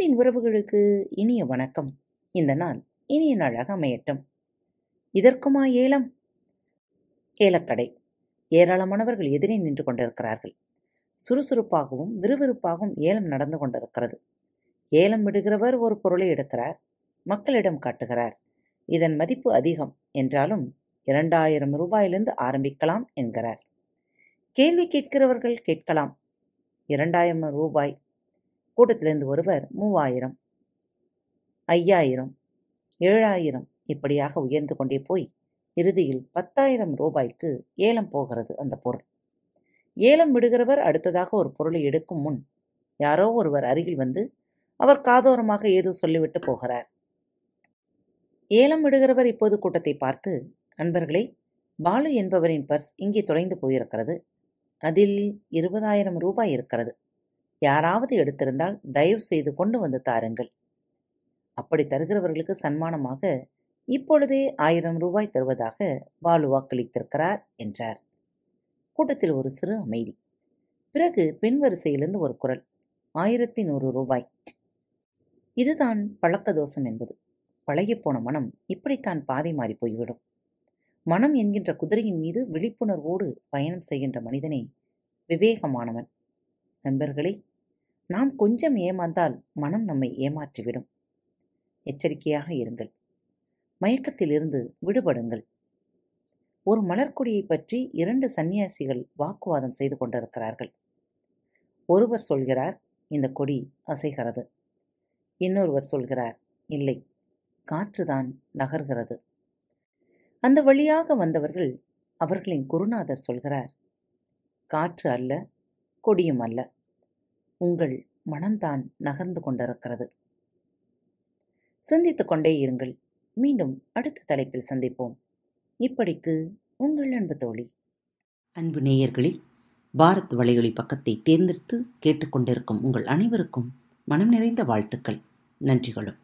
அன்பின் உறவுகளுக்கு இனிய வணக்கம். இந்த நாள் இனிய நாளாக அமையட்டும். இதற்குமா ஏலம்? ஏலக்கடை. ஏராளமானவர்கள் எதிரே நின்று கொண்டிருக்கிறார்கள். சுறுசுறுப்பாகவும் விறுவிறுப்பாகவும் ஏலம் நடந்து கொண்டிருக்கிறது. ஏலம் விடுகிறவர் ஒரு பொருளை எடுக்கிறார் மக்களிடம் காட்டுகிறார். இதன் மதிப்பு அதிகம் என்றாலும் இரண்டாயிரம் ரூபாயிலிருந்து ஆரம்பிக்கலாம் என்கிறார். கேள்வி கேட்கிறவர்கள் கேட்கலாம். இரண்டாயிரம் ரூபாய் கூட்டத்திலிருந்து ஒருவர் மூவாயிரம் ஐயாயிரம் ஏழாயிரம் இப்படியாக உயர்ந்து கொண்டே போய் இறுதியில் பத்தாயிரம் ரூபாய்க்கு ஏலம் போகிறது அந்த பொருள். ஏலம் விடுகிறவர் அடுத்ததாக ஒரு பொருளை எடுக்கும் முன் யாரோ ஒருவர் அருகில் வந்து அவர் காதோரமாக ஏதோ சொல்லிவிட்டு போகிறார். ஏலம் விடுகிறவர் இப்போது கூட்டத்தை பார்த்து நண்பர்களே பாலு என்பவரின் பர்ஸ் இங்கே தொலைந்து போயிருக்கிறது. அதில் இருபதாயிரம் ரூபாய் இருக்கிறது. யாராவது எடுத்திருந்தால் தயவு செய்து கொண்டு வந்து தாருங்கள். அப்படி தருகிறவர்களுக்கு சன்மானமாக இப்பொழுதே ஆயிரம் ரூபாய் தருவதாக பாலு வாக்களித்திருக்கிறார் என்றார். கூட்டத்தில் ஒரு சிறு அமைதி. பிறகு பெண் வரிசையிலிருந்து ஒரு குரல் ஆயிரத்தி நூறு ரூபாய். இதுதான் பழக்க தோஷம் என்பது. பழகிப்போன மனம் இப்படித்தான் பாதை மாறி போய்விடும். மனம் என்கின்ற குதிரையின் மீது விழிப்புணர்வோடு பயணம் செய்கின்ற மனிதனே விவேகமானவன். நண்பர்களே நாம் கொஞ்சம் ஏமாந்தால் மனம் நம்மை ஏமாற்றிவிடும். எச்சரிக்கையாக இருங்கள். மயக்கத்திலிருந்து விடுபடுங்கள். ஒரு மலர்கொடியை பற்றி இரண்டு சன்னியாசிகள் வாக்குவாதம் செய்து கொண்டிருக்கிறார்கள். ஒருவர் சொல்கிறார் இந்த கொடி அசைகிறது. இன்னொருவர் சொல்கிறார் இல்லை காற்றுதான் நகர்கிறது. அந்த வழியாக வந்தவர்கள் அவர்களின் குருநாதர் சொல்கிறார் காற்று அல்ல கொடியும் அல்ல. உங்கள் மனம்தான் நகர்ந்து கொண்டிருக்கிறது. சிந்தித்துக் கொண்டே இருங்கள். மீண்டும் அடுத்த தலைப்பில் சந்திப்போம். இப்படிக்கு உங்கள் அன்பு தோழி. அன்பு நேயர்களில் பாரத் வலையொலி பக்கத்தை தேர்ந்தெடுத்து கேட்டுக்கொண்டிருக்கும் உங்கள் அனைவருக்கும் மனம் நிறைந்த வாழ்த்துக்கள். நன்றிகளும்.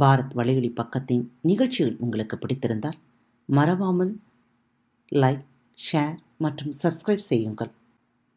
பாரத் வலையொலி பக்கத்தின் நிகழ்ச்சிகள் உங்களுக்கு பிடித்திருந்தால் மறவாமல் லைக் ஷேர் மற்றும் சப்ஸ்கிரைப் செய்யுங்கள்.